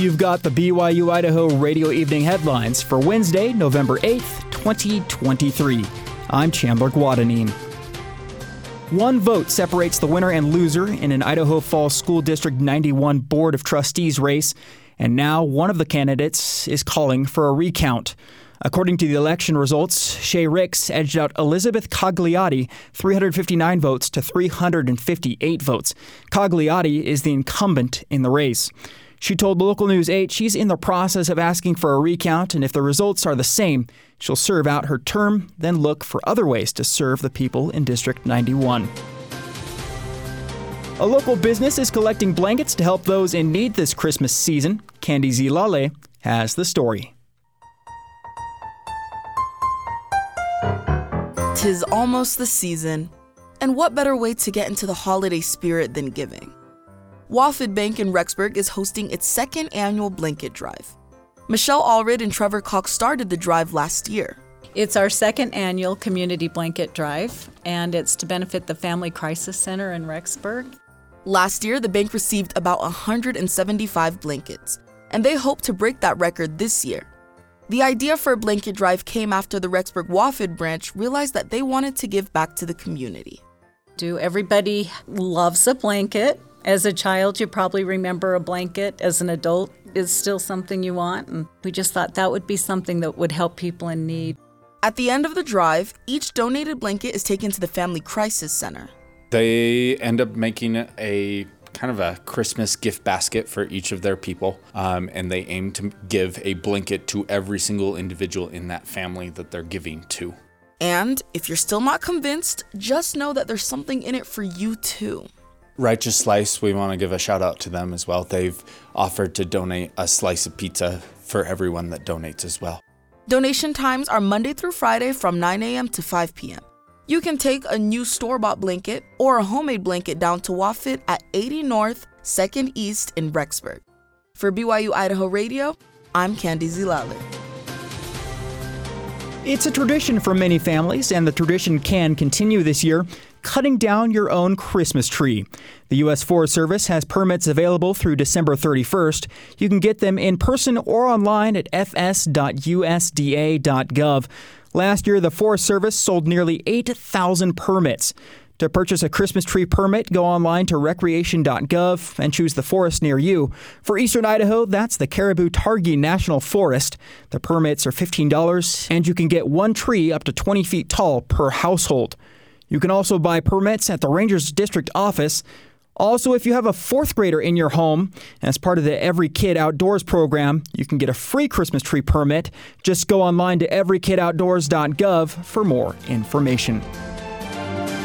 You've got the BYU Idaho Radio Evening headlines for Wednesday, November 8th, 2023. I'm Chandler Guadagnine. One vote separates the winner and loser in an Idaho Falls School District 91 Board of Trustees race, and now one of the candidates is calling for a recount. According to the election results, Shay Ricks edged out Elizabeth Cagliotti 359 votes to 358 votes. Cagliotti is the incumbent in the race. She told Local News 8 she's in the process of asking for a recount, and if the results are the same, she'll serve out her term, then look for other ways to serve the people in District 91. A local business is collecting blankets to help those in need this Christmas season. Candy Zilale has the story. Tis almost the season, and what better way to get into the holiday spirit than giving? WaFd Bank in Rexburg is hosting its second annual blanket drive. Michelle Allred and Trevor Cox started the drive last year. It's our second annual community blanket drive, and it's to benefit the Family Crisis Center in Rexburg. Last year, the bank received about 175 blankets, and they hope to break that record this year. The idea for a blanket drive came after the Rexburg WaFd branch realized that they wanted to give back to the community. Do everybody loves a blanket? As a child, you probably remember a blanket. As an adult, is still something you want, and we just thought that would be something that would help people in need. At the end of the drive, each donated blanket is taken to the Family Crisis Center. They end up making a kind of a Christmas gift basket for each of their people, um, and they aim to give a blanket to every single individual in that family that they're giving to. And if you're still not convinced, just know that there's something in it for you too. Righteous Slice, we want to give a shout out to them as well. They've offered to donate a slice of pizza for everyone that donates as well. Donation times are Monday through Friday from 9 a.m. to 5 p.m. You can take a new store bought blanket or a homemade blanket down to WaFd at 80 North, 2nd East in Rexburg. For BYU Idaho Radio, I'm Candy Zilale. It's a tradition for many families, and the tradition can continue this year cutting down your own Christmas tree. The U.S. Forest Service has permits available through December 31st. You can get them in person or online at fs.usda.gov. Last year, the Forest Service sold nearly 8,000 permits. To purchase a Christmas tree permit, go online to recreation.gov and choose the forest near you. For eastern Idaho, that's the Caribou Targhee National Forest. The permits are $15, and you can get one tree up to 20 feet tall per household. You can also buy permits at the Rangers District office. Also, if you have a fourth grader in your home, as part of the Every Kid Outdoors program, you can get a free Christmas tree permit. Just go online to everykidoutdoors.gov for more information.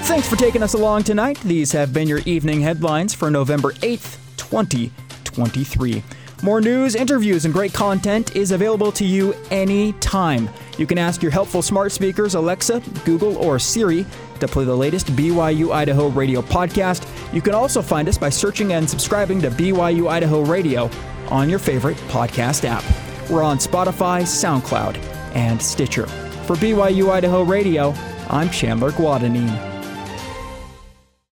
Thanks for taking us along tonight. These have been your evening headlines for November 8th, 2023. More news, interviews, and great content is available to you anytime. You can ask your helpful smart speakers, Alexa, Google, or Siri, to play the latest BYU Idaho radio podcast. You can also find us by searching and subscribing to BYU Idaho Radio on your favorite podcast app. We're on Spotify, SoundCloud, and Stitcher. For BYU Idaho Radio, I'm Chandler Guadagnine.